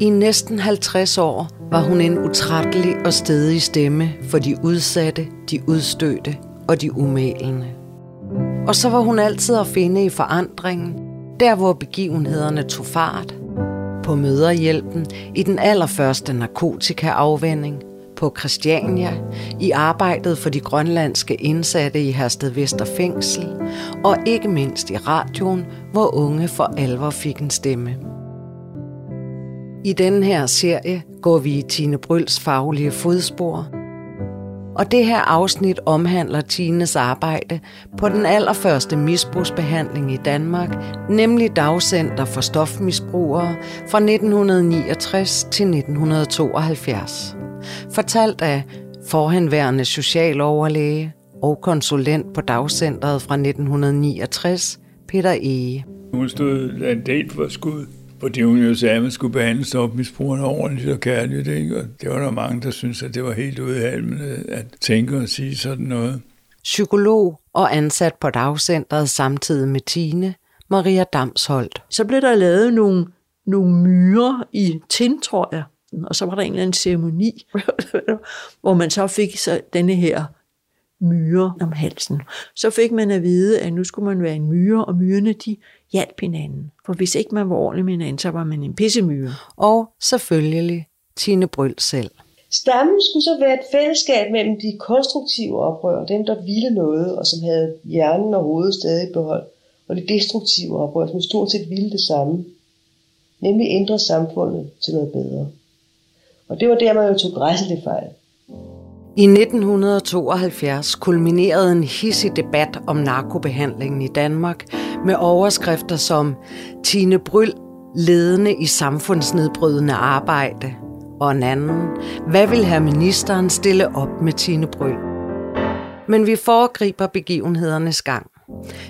I næsten 50 år var hun en utrættelig og stedig stemme for de udsatte, de udstødte og de umælende. Og så var hun altid at finde i forandringen, der hvor begivenhederne tog fart. På møderhjælpen, i den allerførste narkotikaafvænding, på Christiania, i arbejdet for de grønlandske indsatte i Hersted Vester Fængsel, og ikke mindst i radioen, hvor unge for alvor fik en stemme. I denne her serie går vi i Tine Bryls faglige fodspor, og det her afsnit omhandler Tines arbejde på den allerførste misbrugsbehandling i Danmark, nemlig Dagcenter for Stofmisbrugere fra 1969 til 1972. Fortalt af forhenværende socialoverlæge og konsulent på Dagcentret fra 1969, Peter Ege. Hun stod en del for skud fordi hun jo sagde, at man skulle behandle stofmisbrugerne ordentligt og kærligt. Ikke? Og det var der mange, der syntes, at det var helt udhalmende at tænke og sige sådan noget. Psykolog og ansat på dagcentret samtidig med Tine, Maria Damsholdt. Så blev der lavet nogle, nogle myrer i tin, tror jeg. Og så var der en eller anden ceremoni, hvor man så fik så denne her myre om halsen. Så fik man at vide, at nu skulle man være en myre, og myrerne de hjalp hinanden. For hvis ikke man var ordentlig med hinanden, så var man en pissemyre. Og selvfølgelig Tine Bryl selv. Stammen skulle så være et fællesskab mellem de konstruktive oprør, dem der ville noget, og som havde hjernen og hovedet stadig beholdt, og de destruktive oprør, som stort set ville det samme. Nemlig ændre samfundet til noget bedre. Og det var der, man jo tog græsseligt fejl. I 1972 kulminerede en hissig debat om narkobehandlingen i Danmark med overskrifter som Tine Bryl, ledende i samfundsnedbrydende arbejde, og en anden, hvad vil her ministeren stille op med Tine Bryl? Men vi foregriber begivenhedernes gang.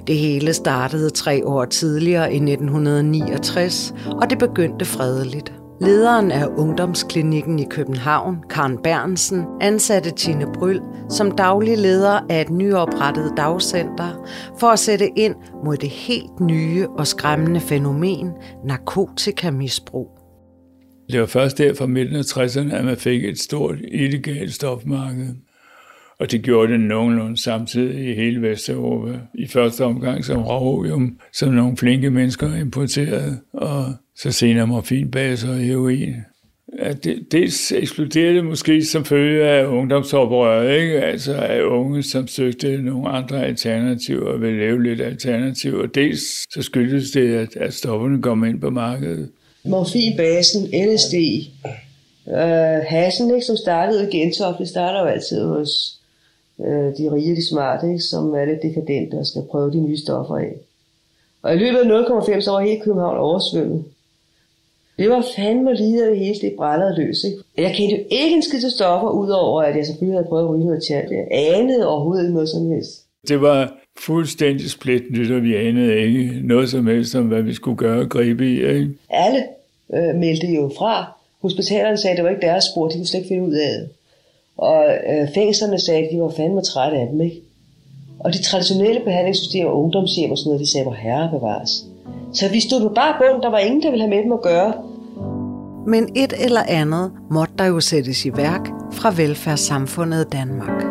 Det hele startede tre år tidligere i 1969, og det begyndte fredeligt. Lederen af Ungdomsklinikken i København, Karen Bernsen, ansatte Tine Bryl som daglig leder af et nyoprettet dagcenter for at sætte ind mod det helt nye og skræmmende fænomen narkotikamisbrug. Det var først der fra midten af 60'erne, at man fik et stort illegalt stofmarked. Og det gjorde det nogenlunde samtidig i hele Vesteuropa. I første omgang som råvium, som nogle flinke mennesker importerede, og så senere morfinbaser og heroin. Ja, det, dels eksploderede det måske som følge af ungdomsoprøret, ikke? altså af unge, som søgte nogle andre alternativer og ville lave lidt alternativer. Dels så skyldes det, at, at stofferne kom ind på markedet. Morfinbasen, LSD, øh, hassen, ikke, som startede i Gentofte, starter jo altid hos øh, de rige de smarte, ikke, som er lidt dekadente og skal prøve de nye stoffer af. Og i løbet af 0,5 så var hele København oversvømmet. Det var fandme lige, at det hele det brællede løs. Ikke? Jeg kendte jo ikke en skid til stoffer, udover at jeg selvfølgelig havde prøvet at ryge noget tjert. Jeg anede overhovedet ikke noget som helst. Det var fuldstændig split nyt, og vi anede ikke noget som helst om, hvad vi skulle gøre og gribe i. Ikke? Alle øh, meldte jo fra. Hospitalerne sagde, at det var ikke deres spor, de kunne slet ikke finde ud af det. Og øh, fængslerne sagde, at de var fandme trætte af dem, ikke? Og de traditionelle behandlingssystemer, ungdomshjem og sådan noget, de sagde, hvor herre bevares. Så vi stod på bare bund, der var ingen, der ville have med dem at gøre. Men et eller andet måtte der jo sættes i værk fra velfærdssamfundet Danmark.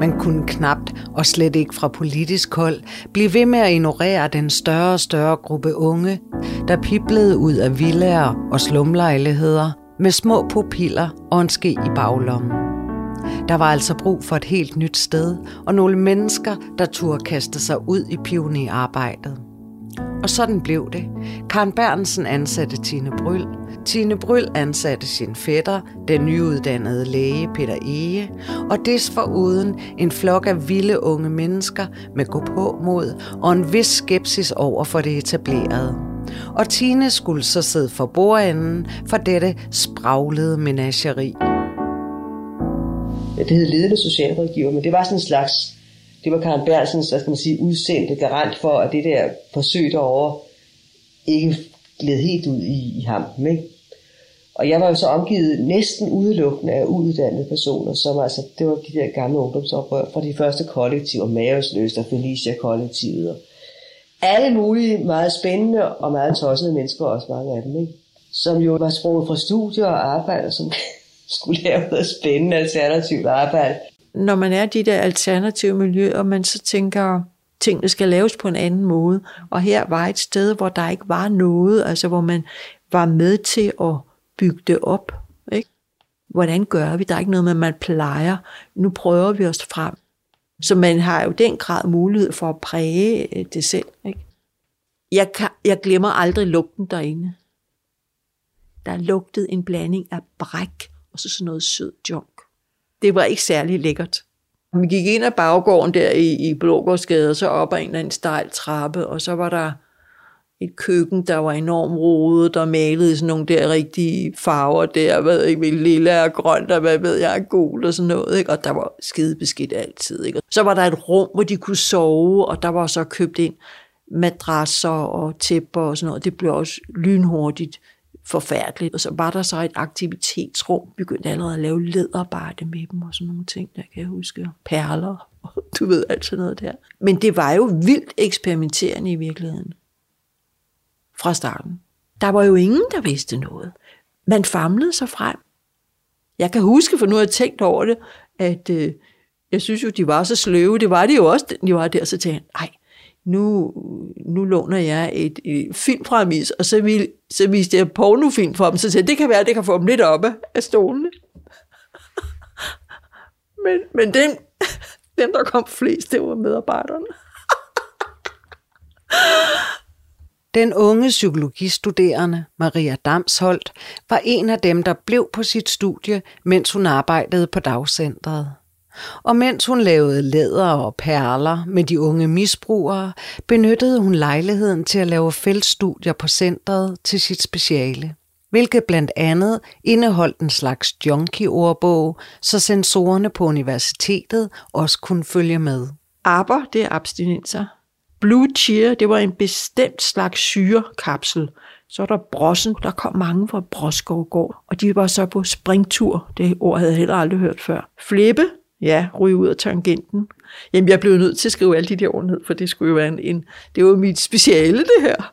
Man kunne knapt, og slet ikke fra politisk hold, blive ved med at ignorere den større og større gruppe unge, der piblede ud af villager og slumlejligheder med små pupiller og en ske i baglommen. Der var altså brug for et helt nyt sted, og nogle mennesker, der turde kaste sig ud i pionerarbejdet. Og sådan blev det. Karen Bernsen ansatte Tine Bryl. Tine Bryl ansatte sin fætter, den nyuddannede læge Peter Ege, og desforuden en flok af vilde unge mennesker med gå på mod og en vis skepsis over for det etablerede. Og Tine skulle så sidde for bordenden for dette spraglede menageri. Ja, det hed ledende socialrådgiver, men det var sådan en slags det var Karen Bernsens, hvad skal man sige, udsendte garant for, at det der forsøg derovre ikke gled helt ud i, i hampen. Ikke? Og jeg var jo så omgivet næsten udelukkende af uuddannede personer, som altså, det var de der gamle ungdomsoprør fra de første kollektiver, Mavesløst og Felicia-kollektivet og alle mulige meget spændende og meget tossede mennesker, også mange af dem, ikke? som jo var sprunget fra studier og arbejde, som skulle lave noget spændende alternativt arbejde. Når man er i de der alternative miljøer, og man så tænker, tingene skal laves på en anden måde, og her var et sted, hvor der ikke var noget, altså hvor man var med til at bygge det op. Ikke? Hvordan gør vi? Der er ikke noget med, at man plejer. Nu prøver vi os frem. Så man har jo den grad mulighed for at præge øh, det selv. Ikke? Jeg, kan, jeg glemmer aldrig lugten derinde. Der lugtede en blanding af bræk og så sådan noget sød junk. Det var ikke særlig lækkert. Vi gik ind ad baggården der i, i Blågårdsgade, og så op ad en eller anden stejl trappe, og så var der et køkken, der var enormt rodet, der malede sådan nogle der rigtige farver der, hvad ikke, lille og grønt, og hvad ved jeg, gul og sådan noget, ikke? og der var skide beskidt altid. Ikke? Så var der et rum, hvor de kunne sove, og der var så købt ind madrasser og tæpper og sådan noget. Det blev også lynhurtigt forfærdeligt. Og så var der så et aktivitetsrum, begyndte allerede at lave læderbarte med dem og sådan nogle ting, der kan jeg huske. Perler, og du ved alt sådan noget der. Men det var jo vildt eksperimenterende i virkeligheden fra starten. Der var jo ingen, der vidste noget. Man famlede sig frem. Jeg kan huske, for nu har jeg tænkt over det, at øh, jeg synes jo, de var så sløve. Det var de jo også, de var der. Så tænkte jeg, nej, nu, nu låner jeg et, et film fra Amis, og så, vil, så viste jeg pornofilm for dem, så sagde det kan være, det kan få dem lidt oppe af stolene. men, men dem, dem, der kom flest, det var medarbejderne. Den unge psykologistuderende, Maria Damsholdt, var en af dem, der blev på sit studie, mens hun arbejdede på dagcentret. Og mens hun lavede læder og perler med de unge misbrugere, benyttede hun lejligheden til at lave feltstudier på centret til sit speciale, hvilket blandt andet indeholdt en slags junkie-ordbog, så sensorerne på universitetet også kunne følge med. Aber, det er abstinenser. Blue Cheer, det var en bestemt slags syrekapsel. Så er der brossen, der kom mange fra Broskovgård, og de var så på springtur. Det ord havde jeg heller aldrig hørt før. Flippe, ja, ryge ud af tangenten. Jamen, jeg blev nødt til at skrive alle de der ord ned, for det skulle jo være en, en det var mit speciale, det her.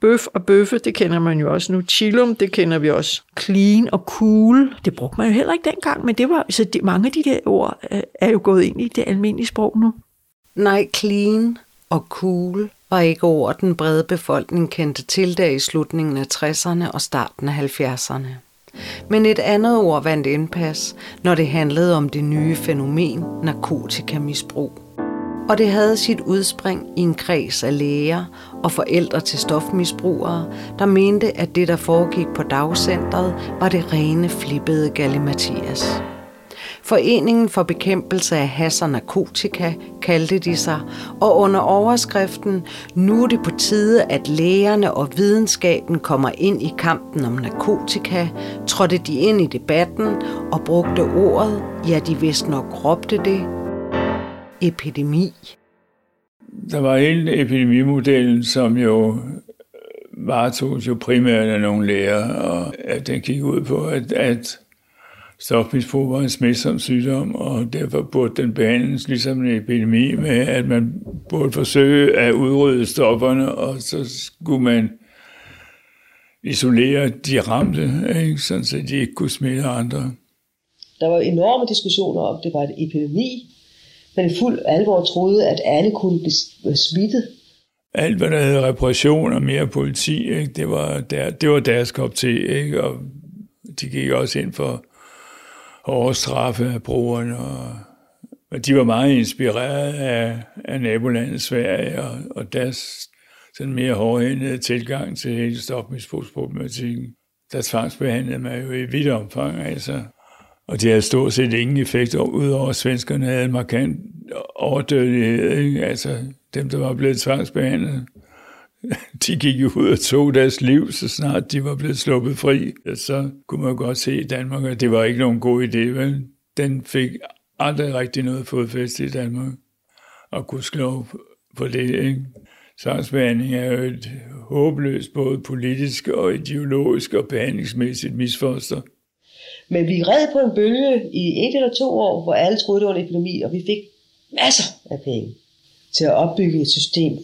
Bøf og bøffe, det kender man jo også nu. Chillum, det kender vi også. Clean og cool, det brugte man jo heller ikke dengang, men det var, så det, mange af de der ord øh, er jo gået ind i det almindelige sprog nu. Nej, clean og cool var ikke ord, den brede befolkning kendte til der i slutningen af 60'erne og starten af 70'erne. Men et andet ord vandt indpas, når det handlede om det nye fænomen narkotikamisbrug. Og det havde sit udspring i en kreds af læger og forældre til stofmisbrugere, der mente, at det, der foregik på dagcentret, var det rene flippede Mathias. Foreningen for bekæmpelse af has og narkotika kaldte de sig, og under overskriften Nu er det på tide, at lægerne og videnskaben kommer ind i kampen om narkotika, trådte de ind i debatten og brugte ordet, ja de vist nok råbte det, epidemi. Der var hele epidemimodellen, som jo varetogs jo primært af nogle læger, og at den gik ud på, at, at stofmisbrug var en smitsom sygdom, og derfor burde den behandles ligesom en epidemi med, at man burde forsøge at udrydde stofferne, og så skulle man isolere de ramte, ikke? sådan så de ikke kunne smitte andre. Der var enorme diskussioner om, det var en epidemi, men i fuld alvor troede, at alle kunne blive smittet. Alt, hvad der hed repression og mere politi, ikke? Det, var der, det var deres kop til, ikke? og de gik også ind for hårde straffe af brugerne, og, de var meget inspireret af, af nabolandet Sverige, og, og deres sådan mere hårdhændede tilgang til hele stofmisbrugsproblematikken. Der tvangsbehandlede man jo i vidt omfang, altså. Og det havde stort set ingen effekt, udover at svenskerne havde en markant overdødelighed. Ikke? Altså dem, der var blevet tvangsbehandlet, de gik jo ud og tog deres liv, så snart de var blevet sluppet fri. Så kunne man godt se i Danmark, at det var ikke nogen god idé. Vel? Den fik aldrig rigtig noget fodfæste i Danmark og kunne slå på det. Ikke? Sagsbehandling er jo et håbløst både politisk og ideologisk og behandlingsmæssigt misfoster. Men vi red på en bølge i et eller to år, hvor alle troede, det var en epidemi, og vi fik masser af penge til at opbygge et system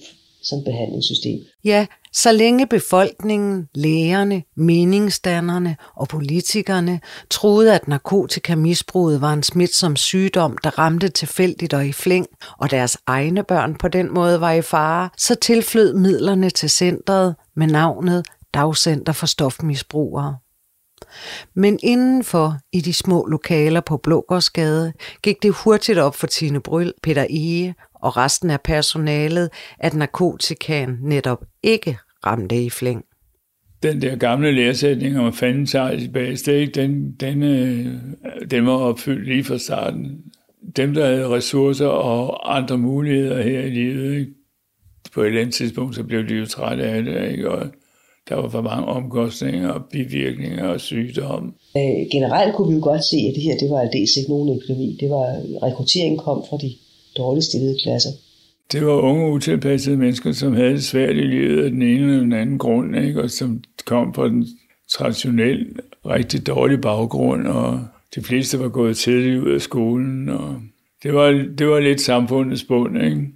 som behandlingssystem. Ja, så længe befolkningen, lægerne, meningsdannerne og politikerne troede, at narkotikamisbruget var en smitsom sygdom, der ramte tilfældigt og i flæng, og deres egne børn på den måde var i fare, så tilflød midlerne til centret med navnet Dagcenter for Stofmisbrugere. Men indenfor i de små lokaler på Blågårdsgade gik det hurtigt op for Tine Bryl, Peter Ege og resten af personalet, at narkotikaen netop ikke ramte i flæng. Den der gamle læresætning om fanden tager i bagstik, den, den, øh, den var opfyldt lige fra starten. Dem, der havde ressourcer og andre muligheder her i livet, ikke? på et eller andet tidspunkt, så blev de jo trætte af det, ikke? og der var for mange omkostninger og bivirkninger og sygdom. Øh, generelt kunne vi jo godt se, at det her det var aldeles ikke nogen epidemi. Det var, rekrutteringen kom fra de dårligt stillede klasser. Det var unge, utilpassede mennesker, som havde det svært i livet af den ene eller den anden grund, ikke? og som kom fra den traditionelle, rigtig dårlige baggrund, og de fleste var gået tidligt ud af skolen, og det var, det var lidt samfundets bund, ikke?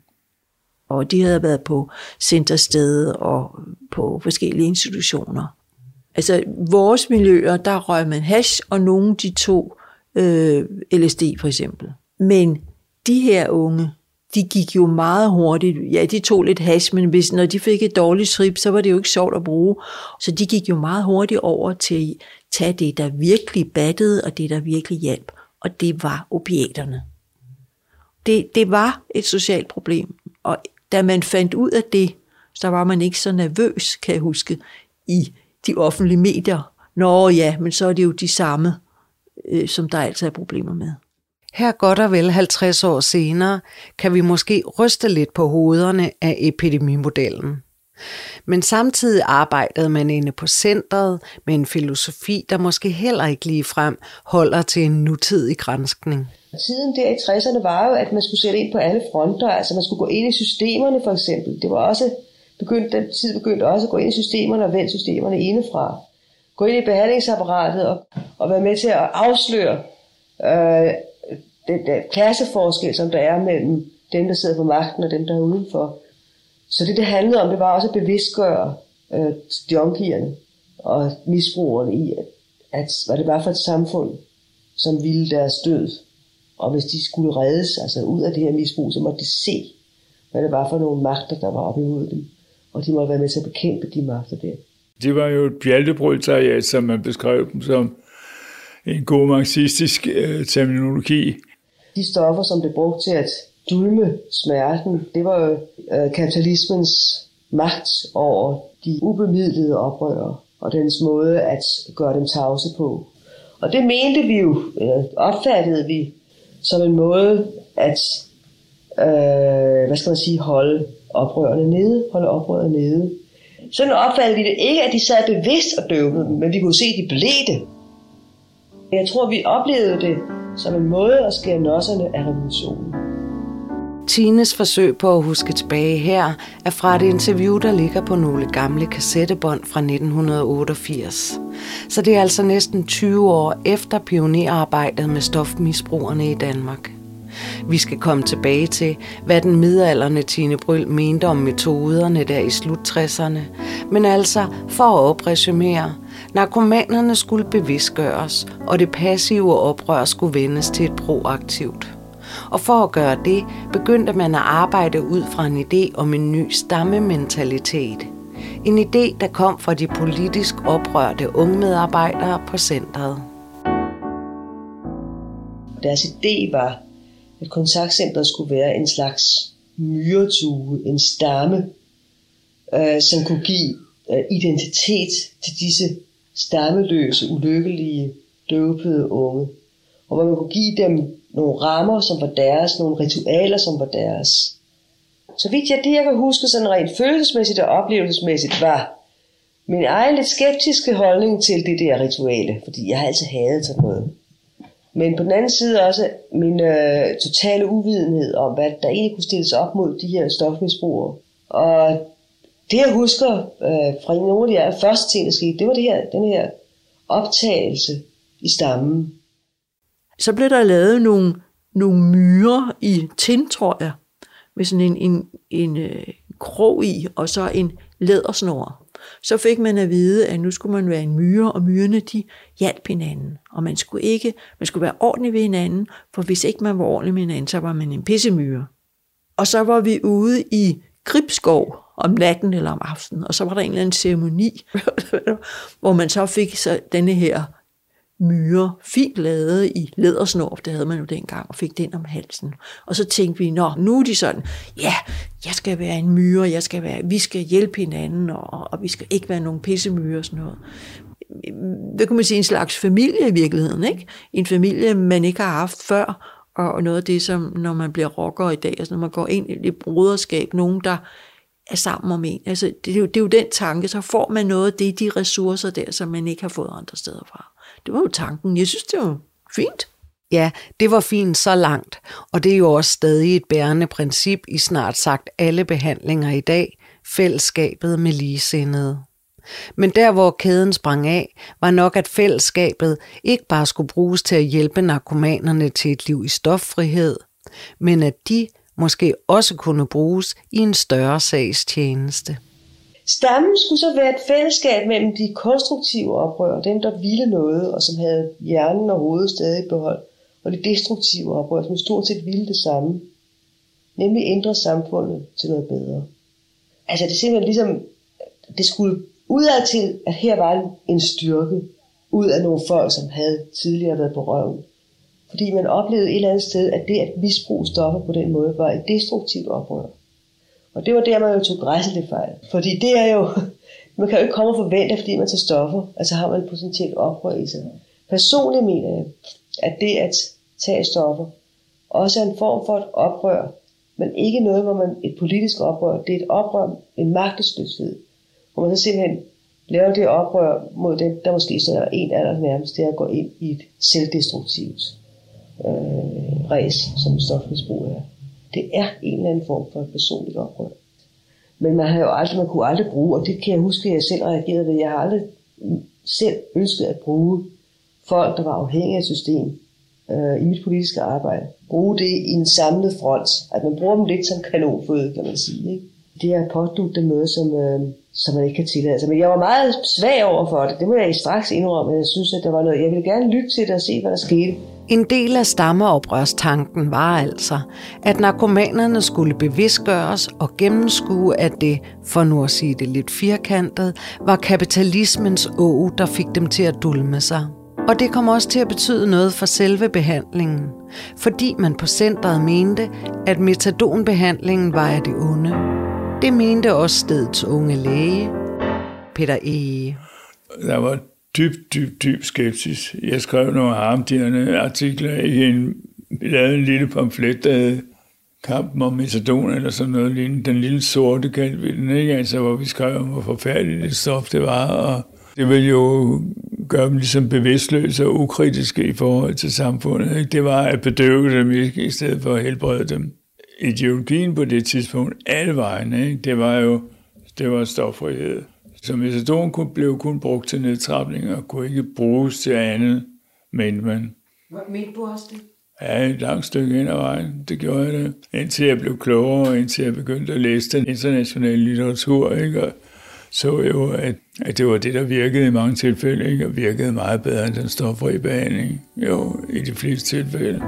Og de havde været på centersted og på forskellige institutioner. Altså, vores miljøer, der røg man hash, og nogen de tog øh, LSD for eksempel. Men de her unge, de gik jo meget hurtigt. Ja, de tog lidt hash, men hvis, når de fik et dårligt trip, så var det jo ikke sjovt at bruge. Så de gik jo meget hurtigt over til at tage det, der virkelig battede, og det, der virkelig hjalp. Og det var opiaterne. Det, det var et socialt problem. Og da man fandt ud af det, så var man ikke så nervøs, kan jeg huske, i de offentlige medier. Nå ja, men så er det jo de samme, øh, som der altid er problemer med. Her godt og vel 50 år senere kan vi måske ryste lidt på hovederne af epidemimodellen. Men samtidig arbejdede man inde på centret med en filosofi, der måske heller ikke lige frem holder til en nutidig grænskning. Tiden der i 60'erne var jo, at man skulle sætte ind på alle fronter, altså man skulle gå ind i systemerne for eksempel. Det var også begyndt, den tid begyndte også at gå ind i systemerne og vende systemerne indefra. Gå ind i behandlingsapparatet og, og være med til at afsløre øh, den der klasseforskel, som der er mellem dem, der sidder på magten og dem, der er udenfor. Så det, det handlede om, det var også at bevidstgøre øh, junkierne og misbrugerne i, at, at hvad det var for et samfund, som ville deres død. Og hvis de skulle reddes altså ud af det her misbrug, så måtte de se, hvad det var for nogle magter, der var oppe imod dem. Og de måtte være med til at bekæmpe de magter der. Det var jo et bjaltebrydteriat, som man beskrev dem som en god marxistisk øh, terminologi. De stoffer, som blev brugt til at dulme smerten, det var jo øh, kapitalismens magt over de ubemidlede oprørere og dens måde at gøre dem tavse på. Og det mente vi jo, øh, opfattede vi som en måde at, øh, hvad skal man sige, holde oprørerne nede, holde oprørerne nede. Sådan opfattede vi det ikke, at de sad bevidst og døvede dem, men vi kunne se, at de blev det. Jeg tror, vi oplevede det som en måde at skære nosserne af revolutionen. Tines forsøg på at huske tilbage her er fra et interview, der ligger på nogle gamle kassettebånd fra 1988. Så det er altså næsten 20 år efter pionerarbejdet med stofmisbrugerne i Danmark. Vi skal komme tilbage til, hvad den midalderne Tine Bryl mente om metoderne der i slut 60'erne. Men altså, for at opresumere, narkomanerne skulle bevidstgøres, og det passive oprør skulle vendes til et proaktivt. Og for at gøre det, begyndte man at arbejde ud fra en idé om en ny stammementalitet. En idé, der kom fra de politisk oprørte unge medarbejdere på centret. Deres idé var, at kontaktcentret skulle være en slags myretue, en stamme, øh, som kunne give øh, identitet til disse stammeløse, ulykkelige, døbede unge. Og hvor man kunne give dem nogle rammer, som var deres, nogle ritualer, som var deres. Så vidt jeg det, jeg kan huske sådan rent følelsesmæssigt og oplevelsesmæssigt, var min egen lidt skeptiske holdning til det der rituale, fordi jeg har altid hadet sådan noget. Men på den anden side også min øh, totale uvidenhed om, hvad der egentlig kunne stilles op mod de her stofmisbrugere. Og det jeg husker øh, fra nogle af de her første ting, der skete, det var det her, den her optagelse i stammen. Så blev der lavet nogle, nogle myrer i tin, tror jeg, med sådan en, en, en øh, krog i, og så en lædersnor. Så fik man at vide, at nu skulle man være en myre, og myrerne de hjalp hinanden. Og man skulle ikke, man skulle være ordentlig ved hinanden, for hvis ikke man var ordentlig med hinanden, så var man en pissemyre. Og så var vi ude i Gribskov om natten eller om aftenen, og så var der en eller anden ceremoni, hvor man så fik så denne her myre, fint lavet i lædersnor, det havde man jo dengang, og fik den om halsen. Og så tænkte vi, nå, nu er de sådan, ja, jeg skal være en myre, jeg skal være, vi skal hjælpe hinanden, og, og vi skal ikke være nogen pissemyre og sådan noget. Det kunne man sige, en slags familie i virkeligheden, ikke? En familie, man ikke har haft før, og noget af det, som når man bliver rocker i dag, altså når man går ind i et broderskab, nogen, der er sammen om en. Altså, det, er jo, det er jo den tanke, så får man noget af det, de ressourcer der, som man ikke har fået andre steder fra. Det var jo tanken. Jeg synes, det var fint. Ja, det var fint så langt, og det er jo også stadig et bærende princip i snart sagt alle behandlinger i dag, fællesskabet med ligesindede. Men der, hvor kæden sprang af, var nok, at fællesskabet ikke bare skulle bruges til at hjælpe narkomanerne til et liv i stoffrihed, men at de måske også kunne bruges i en større sags tjeneste. Stammen skulle så være et fællesskab mellem de konstruktive oprør, dem der ville noget, og som havde hjernen og hovedet stadig i behold, og de destruktive oprør, som stort set ville det samme. Nemlig ændre samfundet til noget bedre. Altså det er simpelthen ligesom, det skulle udad til, at her var en styrke ud af nogle folk, som havde tidligere været på røven. Fordi man oplevede et eller andet sted, at det at misbruge stoffer på den måde var et destruktivt oprør. Og det var der, man jo tog græsseligt fejl. Fordi det er jo, man kan jo ikke komme og forvente, fordi man tager stoffer, altså har man potentielt oprør i sig. Personligt mener jeg, at det at tage stoffer også er en form for et oprør, men ikke noget, hvor man et politisk oprør. Det er et oprør, en magtesløshed, hvor man så simpelthen laver det oprør mod den, der måske så er en af nærmest, det er at gå ind i et selvdestruktivt øh, ræs, som stofmisbrug er. Det er en eller anden form for et personligt oprør. Men man har jo aldrig, man kunne aldrig bruge, og det kan jeg huske, at jeg selv reagerede ved, jeg har aldrig selv ønsket at bruge folk, der var afhængige af system øh, i mit politiske arbejde. Bruge det i en samlet front. At man bruger dem lidt som kanonføde, kan man sige. Ikke? Det er pådugt dem noget, som, øh, som man ikke kan tillade sig. Men jeg var meget svag over for det. Det må jeg straks indrømme. Jeg synes, at der var noget. Jeg ville gerne lytte til det og se, hvad der skete. En del af stammeoprørstanken var altså, at narkomanerne skulle bevidstgøres og gennemskue, at det, for nu at sige det lidt firkantet, var kapitalismens å, der fik dem til at dulme sig. Og det kom også til at betyde noget for selve behandlingen, fordi man på centret mente, at metadonbehandlingen var af det onde. Det mente også stedets unge læge, Peter E. Der var dyb, dyb, dyb skepsis. Jeg skrev nogle harmdirrende artikler i en, lavede en lille pamflet, der hed kampen om metadon eller sådan noget lignende. Den lille sorte kaldte vi den, ikke? Altså, hvor vi skrev om, hvor forfærdeligt det stof det var, og det ville jo gøre dem ligesom bevidstløse og ukritiske i forhold til samfundet. Ikke? Det var at bedøve dem ikke, i stedet for at helbrede dem. Ideologien på det tidspunkt, alle vejene, ikke? det var jo det var stoffrihed. Så metadon kunne, blev kun brugt til nedtrapning og kunne ikke bruges til andet, mente man. Hvad mente du også det? Ja, et langt stykke ind ad vejen, det gjorde jeg det. Indtil jeg blev klogere, og indtil jeg begyndte at læse den internationale litteratur, ikke? Og så jeg jo, at, at det var det, der virkede i mange tilfælde, ikke? og virkede meget bedre end den stoffri behandling, jo, i de fleste tilfælde.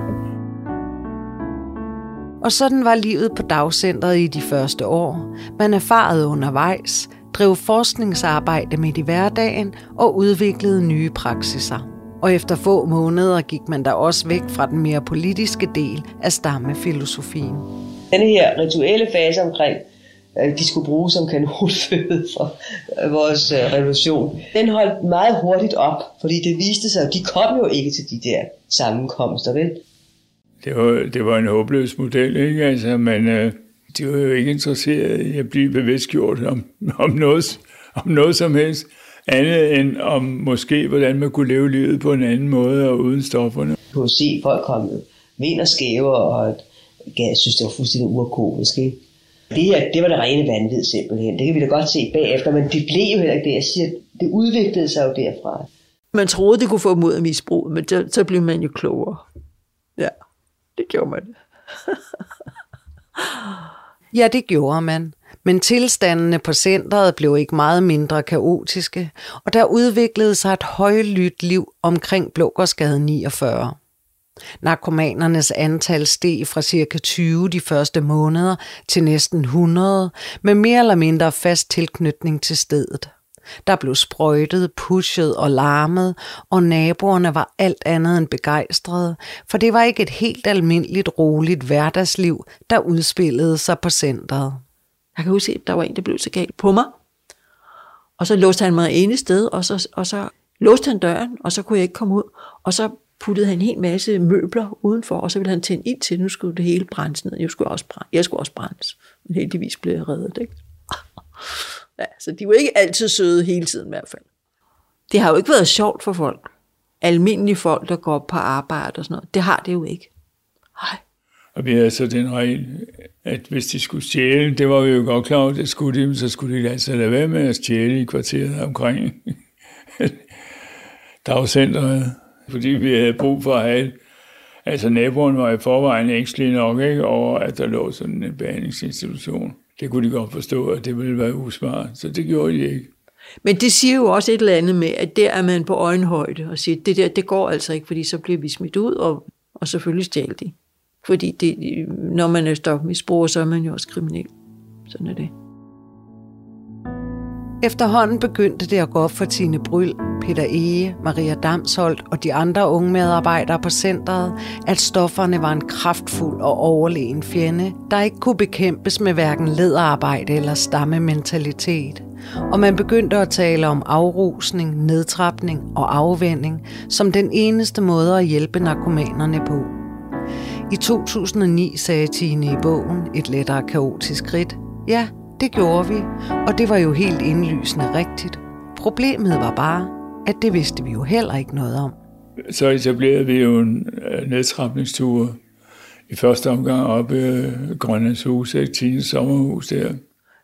Og sådan var livet på dagcentret i de første år. Man erfarede undervejs, drev forskningsarbejde midt i hverdagen og udviklede nye praksiser. Og efter få måneder gik man da også væk fra den mere politiske del af stammefilosofien. Denne her rituelle fase omkring, at de skulle bruges som kanonføde for øh, vores øh, revolution, den holdt meget hurtigt op, fordi det viste sig, at de kom jo ikke til de der sammenkomster, vel? Det var, det var en håbløs model, ikke? Altså, men øh, de var jo ikke interesseret i at blive bevidstgjort om, om, noget, om noget som helst andet end om måske, hvordan man kunne leve livet på en anden måde og uden stofferne. Du kunne se folk komme vind og skæve, og jeg synes, det var fuldstændig urkomisk. Ikke? Det her, det var det rene vanvid simpelthen. Det kan vi da godt se bagefter, men det blev jo heller ikke det. Jeg siger, det udviklede sig jo derfra. Man troede, det kunne få mod af misbrug, men så, så blev man jo klogere. Ja, det gjorde man. Ja, det gjorde man. Men tilstandene på centret blev ikke meget mindre kaotiske, og der udviklede sig et højlydt liv omkring Blågårdsgade 49. Narkomanernes antal steg fra cirka 20 de første måneder til næsten 100, med mere eller mindre fast tilknytning til stedet. Der blev sprøjtet, pushet og larmet, og naboerne var alt andet end begejstrede, for det var ikke et helt almindeligt roligt hverdagsliv, der udspillede sig på centret. Jeg kan huske, at der var en, der blev så galt på mig, og så låste han mig ene sted, og så, og så låste han døren, og så kunne jeg ikke komme ud, og så puttede han en hel masse møbler udenfor, og så ville han tænde ind til, nu skulle det hele brændes ned. Jeg skulle også, brænde. jeg skulle også brændes. Men heldigvis blev jeg reddet. Ikke? Ja, så de var ikke altid søde hele tiden i hvert fald. Det har jo ikke været sjovt for folk. Almindelige folk, der går på arbejde og sådan noget. Det har det jo ikke. Nej. Og vi havde så den regel, at hvis de skulle stjæle, det var vi jo godt klar over, det skulle de, så skulle de altså lade være med at stjæle i kvarteret omkring dagcenteret fordi vi havde brug for at have Altså naboen var i forvejen ængstelig nok ikke, over, at der lå sådan en behandlingsinstitution. Det kunne de godt forstå, at det ville være usmart, så det gjorde de ikke. Men det siger jo også et eller andet med, at der er man på øjenhøjde og siger, det der, det går altså ikke, fordi så bliver vi smidt ud, og, og selvfølgelig stjal de. Fordi det, når man er stofmisbruger, så er man jo også kriminel. Sådan er det. Efterhånden begyndte det at gå op for Tine Bryl, Peter Ege, Maria Damsholdt og de andre unge medarbejdere på centret, at stofferne var en kraftfuld og overlegen fjende, der ikke kunne bekæmpes med hverken lederarbejde eller stammementalitet. Og man begyndte at tale om afrusning, nedtrapning og afvænding som den eneste måde at hjælpe narkomanerne på. I 2009 sagde Tine i bogen Et lettere kaotisk skridt, ja, det gjorde vi, og det var jo helt indlysende rigtigt. Problemet var bare, at det vidste vi jo heller ikke noget om. Så etablerede vi jo en øh, nedtrapningstur i første omgang op i Grønlands Hus, Tines sommerhus der.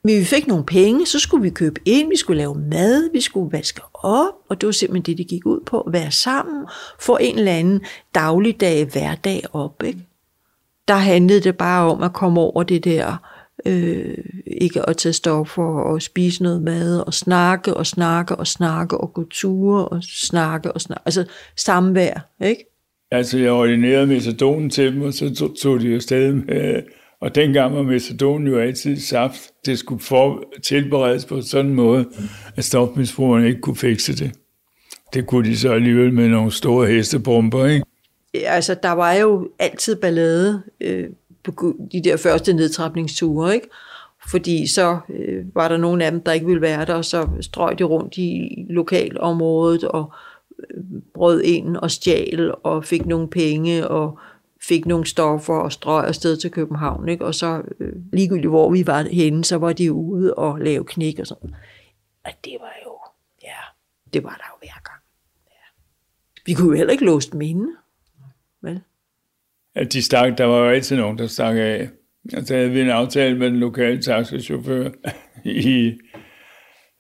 Men vi fik nogle penge, så skulle vi købe ind, vi skulle lave mad, vi skulle vaske op, og det var simpelthen det, det gik ud på, at være sammen, få en eller anden dagligdag, hverdag op. Ikke? Der handlede det bare om at komme over det der øh, ikke at tage stoffer og spise noget mad og snakke og snakke og snakke og gå ture og snakke og snakke. Altså samvær, ikke? Altså jeg ordinerede metadonen til dem, og så tog de jo stadig med. Og dengang var metadonen jo altid saft. Det skulle for tilberedes på sådan en måde, at stofmisbrugerne ikke kunne fikse det. Det kunne de så alligevel med nogle store hestebomber, ikke? Altså, der var jo altid ballade øh, de der første nedtrapningsture, ikke? Fordi så øh, var der nogle af dem, der ikke ville være der, og så strøg de rundt i lokalområdet og øh, brød ind og stjal og fik nogle penge og fik nogle stoffer og strøg afsted til København. Ikke? Og så øh, ligegyldigt hvor vi var henne, så var de ude og lave knæk og sådan. Og det var jo, ja, det var der jo hver gang. Ja. Vi kunne jo heller ikke låse dem inde. At de stak, der var jo altid nogen, der stak af. Og så havde vi en aftale med den lokale taxichauffør i,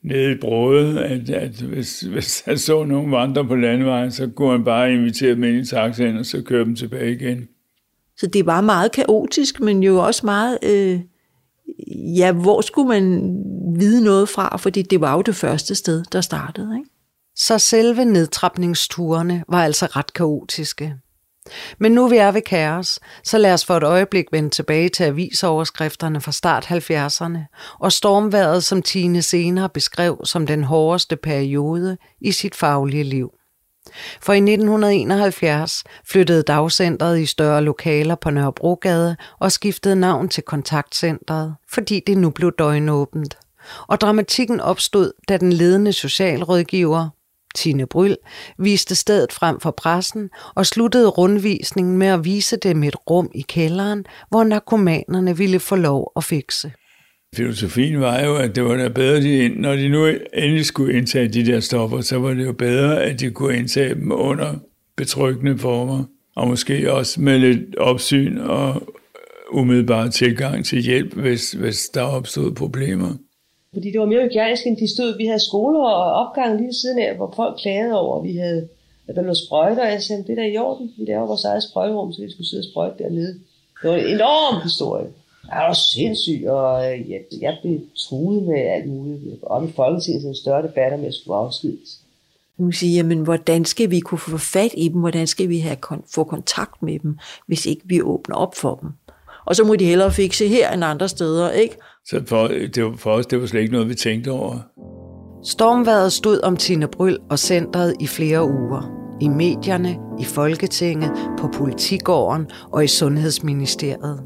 nede i Brode, at, at hvis, hvis han så nogen vandre på landevejen, så kunne han bare invitere dem ind i taxaen, og så køre dem tilbage igen. Så det var meget kaotisk, men jo også meget... Øh, ja, hvor skulle man vide noget fra? Fordi det var jo det første sted, der startede, ikke? Så selve nedtrapningsturene var altså ret kaotiske. Men nu vi er ved kaos, så lad os for et øjeblik vende tilbage til avisoverskrifterne fra start 70'erne og stormværet, som Tine senere beskrev som den hårdeste periode i sit faglige liv. For i 1971 flyttede dagcentret i større lokaler på Nørrebrogade og skiftede navn til kontaktcentret, fordi det nu blev døgnåbent. Og dramatikken opstod, da den ledende socialrådgiver Tine Bryl, viste stedet frem for pressen og sluttede rundvisningen med at vise dem et rum i kælderen, hvor narkomanerne ville få lov at fikse. Filosofien var jo, at det var da bedre, de, når de nu endelig skulle indtage de der stoffer, så var det jo bedre, at de kunne indtage dem under betryggende former, og måske også med lidt opsyn og umiddelbar tilgang til hjælp, hvis, hvis der opstod problemer. Fordi det var mere hygiejnisk, end de stod. Vi havde skoler og opgang lige siden af, hvor folk klagede over, at vi havde at der lå sprøjter, og jeg sagde, det er der i orden, vi laver vores eget sprøjterum, så vi skulle sidde og sprøjte dernede. Det var en enorm historie. Jeg var sindssyg, og øh, jeg, jeg blev truet med alt muligt. Op i Folketinget så en større debat, om jeg skulle afskedes. Hun siger, jamen hvordan skal vi kunne få fat i dem? Hvordan skal vi have kon- få kontakt med dem, hvis ikke vi åbner op for dem? Og så må de hellere fikse her end andre steder, ikke? Så for, det var, for os, det var slet ikke noget, vi tænkte over. Stormværet stod om Tine Bryl og centret i flere uger. I medierne, i Folketinget, på politigården og i Sundhedsministeriet.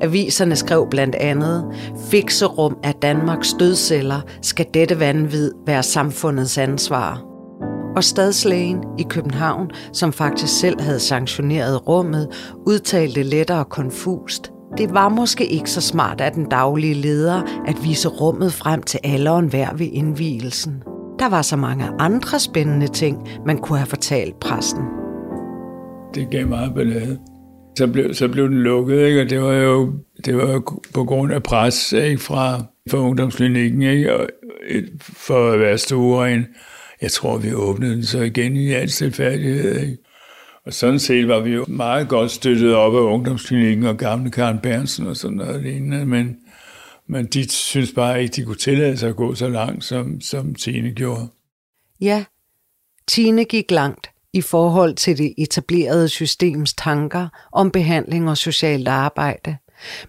Aviserne skrev blandt andet, Fikserum af Danmarks dødceller skal dette vanvid være samfundets ansvar. Og stadslægen i København, som faktisk selv havde sanktioneret rummet, udtalte lettere konfust. Det var måske ikke så smart af den daglige leder at vise rummet frem til alle og enhver ved indvielsen. Der var så mange andre spændende ting, man kunne have fortalt præsten. Det gav meget ballade. Så blev, så blev den lukket, ikke? og det var jo det var jo på grund af pres ikke? Fra, fra ungdomsklinikken, ikke? Og øh, for at være store. Jeg tror, vi åbnede den så igen i al stilfærdighed. Ikke? Og sådan set var vi jo meget godt støttet op af ungdomsklinikken og gamle Karen Bernsen og sådan noget lignende, men, men de synes bare ikke, de kunne tillade sig at gå så langt, som, som Tine gjorde. Ja, Tine gik langt i forhold til det etablerede systems tanker om behandling og socialt arbejde.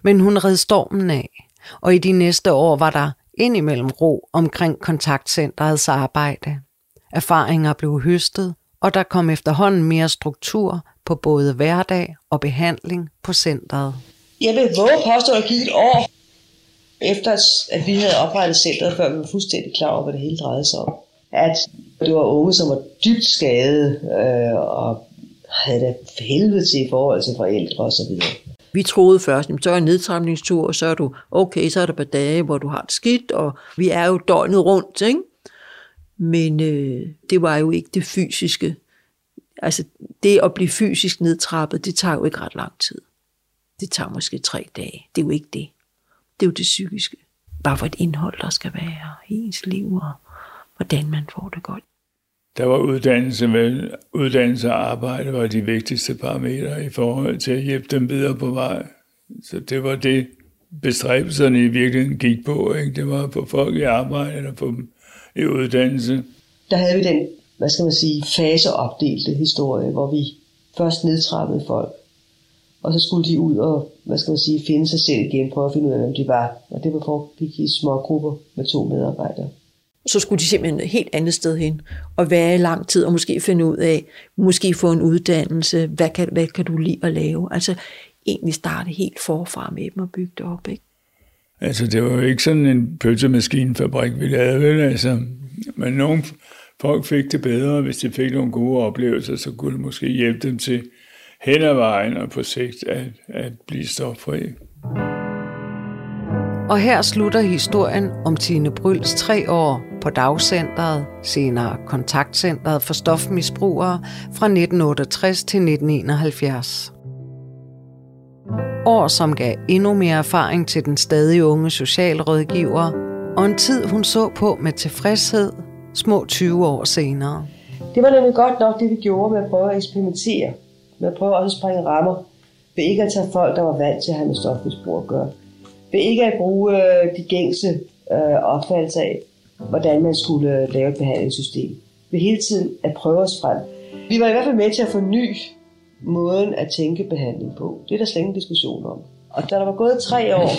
Men hun red stormen af, og i de næste år var der indimellem ro omkring kontaktcenterets arbejde. Erfaringer blev høstet, og der kom efterhånden mere struktur på både hverdag og behandling på centret. Jeg vil våge påstå at give et år, efter at vi havde oprettet centret, før vi var fuldstændig klar over, hvad det hele drejede sig om. At det var unge, som var dybt skadede øh, og havde det helvede til i forhold til forældre osv. Vi troede først, at så er en nedtræmningstur, og så er du okay, så er der på dage, hvor du har det skidt, og vi er jo døgnet rundt, ikke? Men øh, det var jo ikke det fysiske. Altså det at blive fysisk nedtrappet, det tager jo ikke ret lang tid. Det tager måske tre dage. Det er jo ikke det. Det er jo det psykiske. Bare for et indhold, der skal være i ens liv, og hvordan man får det godt. Der var uddannelse, med, uddannelse og arbejde var de vigtigste parametre i forhold til at hjælpe dem videre på vej. Så det var det, bestræbelserne i virkeligheden gik på. Ikke? Det var på folk i arbejde eller på dem i uddannelse. Der havde vi den, hvad skal man sige, faseopdelte historie, hvor vi først nedtrappede folk, og så skulle de ud og, hvad skal man sige, finde sig selv igen, prøve at finde ud af, hvem de var. Og det var foregik i små grupper med to medarbejdere. Så skulle de simpelthen et helt andet sted hen, og være i lang tid, og måske finde ud af, måske få en uddannelse, hvad kan, hvad kan du lide at lave? Altså egentlig starte helt forfra med dem og bygge det op, ikke? Altså, det var jo ikke sådan en pølsemaskinefabrik, vi lavede, vel? Altså, men nogle folk fik det bedre, hvis de fik nogle gode oplevelser, så kunne det måske hjælpe dem til hen ad vejen og på sigt at, at blive stoffri. Og her slutter historien om Tine Bryls tre år på dagcentret, senere kontaktcentret for stofmisbrugere fra 1968 til 1971 år, som gav endnu mere erfaring til den stadig unge socialrådgiver, og en tid, hun så på med tilfredshed små 20 år senere. Det var nemlig godt nok det, vi gjorde med at prøve at eksperimentere, med at prøve at springe rammer, ved ikke at tage folk, der var vant til at have med stofmisbrug at gøre, ved ikke at bruge øh, de gængse øh, af, hvordan man skulle øh, lave et behandlingssystem. Ved hele tiden at prøve os frem. Vi var i hvert fald med til at forny måden at tænke behandling på. Det er der slet ingen diskussion om. Og da der var gået tre år,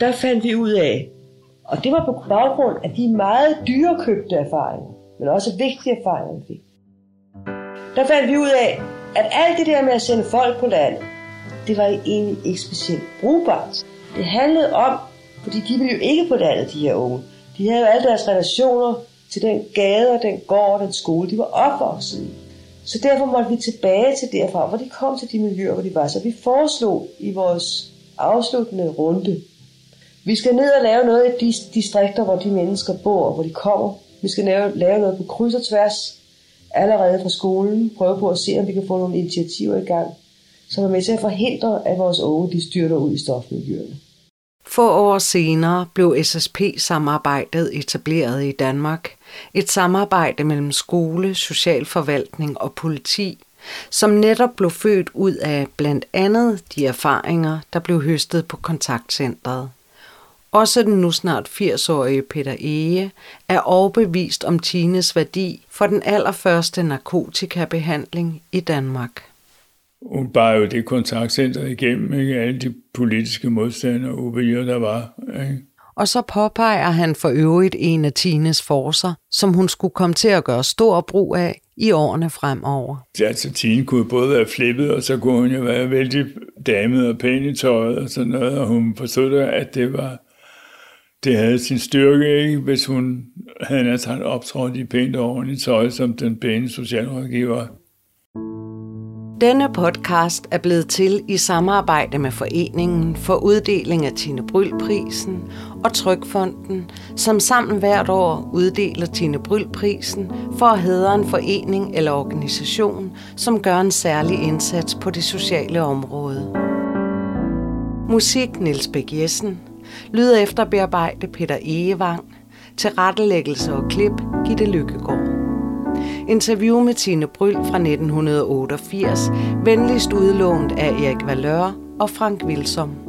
der fandt vi ud af, og det var på baggrund af de meget dyrekøbte erfaringer, men også vigtige erfaringer, vi fik. Der fandt vi ud af, at alt det der med at sende folk på land, det var egentlig ikke specielt brugbart. Det handlede om, fordi de ville jo ikke på landet, de her unge. De havde jo alle deres relationer til den gade og den gård og den skole, de var opvokset i. Så derfor måtte vi tilbage til derfra, hvor de kom til de miljøer, hvor de var. Så vi foreslog i vores afsluttende runde, vi skal ned og lave noget i de distrikter, hvor de mennesker bor, hvor de kommer. Vi skal lave, lave noget på kryds og tværs allerede fra skolen. Prøve på at se, om vi kan få nogle initiativer i gang, som er med til at forhindre, at vores unge de styrter ud i stofmiljøerne. Få år senere blev SSP-samarbejdet etableret i Danmark. Et samarbejde mellem skole, socialforvaltning og politi, som netop blev født ud af blandt andet de erfaringer, der blev høstet på kontaktcentret. Også den nu snart 80-årige Peter Ege er overbevist om Tines værdi for den allerførste narkotikabehandling i Danmark. Hun bar jo det kontaktcenter igennem, ikke? alle de politiske modstandere og der var. Ikke? Og så påpeger han for øvrigt en af Tines forser, som hun skulle komme til at gøre stor brug af i årene fremover. Altså, Tine kunne både være flippet, og så kunne hun jo være vældig damet og pæn i tøjet og sådan noget, og hun forstod, at det var det havde sin styrke, ikke? hvis hun havde næsten optrådt i pænt og ordentligt tøj som den pæne socialrådgiver. Denne podcast er blevet til i samarbejde med Foreningen for uddeling af Tine Bryl-prisen og Trykfonden, som sammen hvert år uddeler Tine Bryl-prisen for at hedre en forening eller organisation, som gør en særlig indsats på det sociale område. Musik Niels Bæk Jessen. Lyd efter bearbejde Peter Egevang. Tilrettelæggelse og klip Gitte Lykkegaard. Interview med Tine Bryl fra 1988, venligst udlånt af Erik Valør og Frank Wilsom.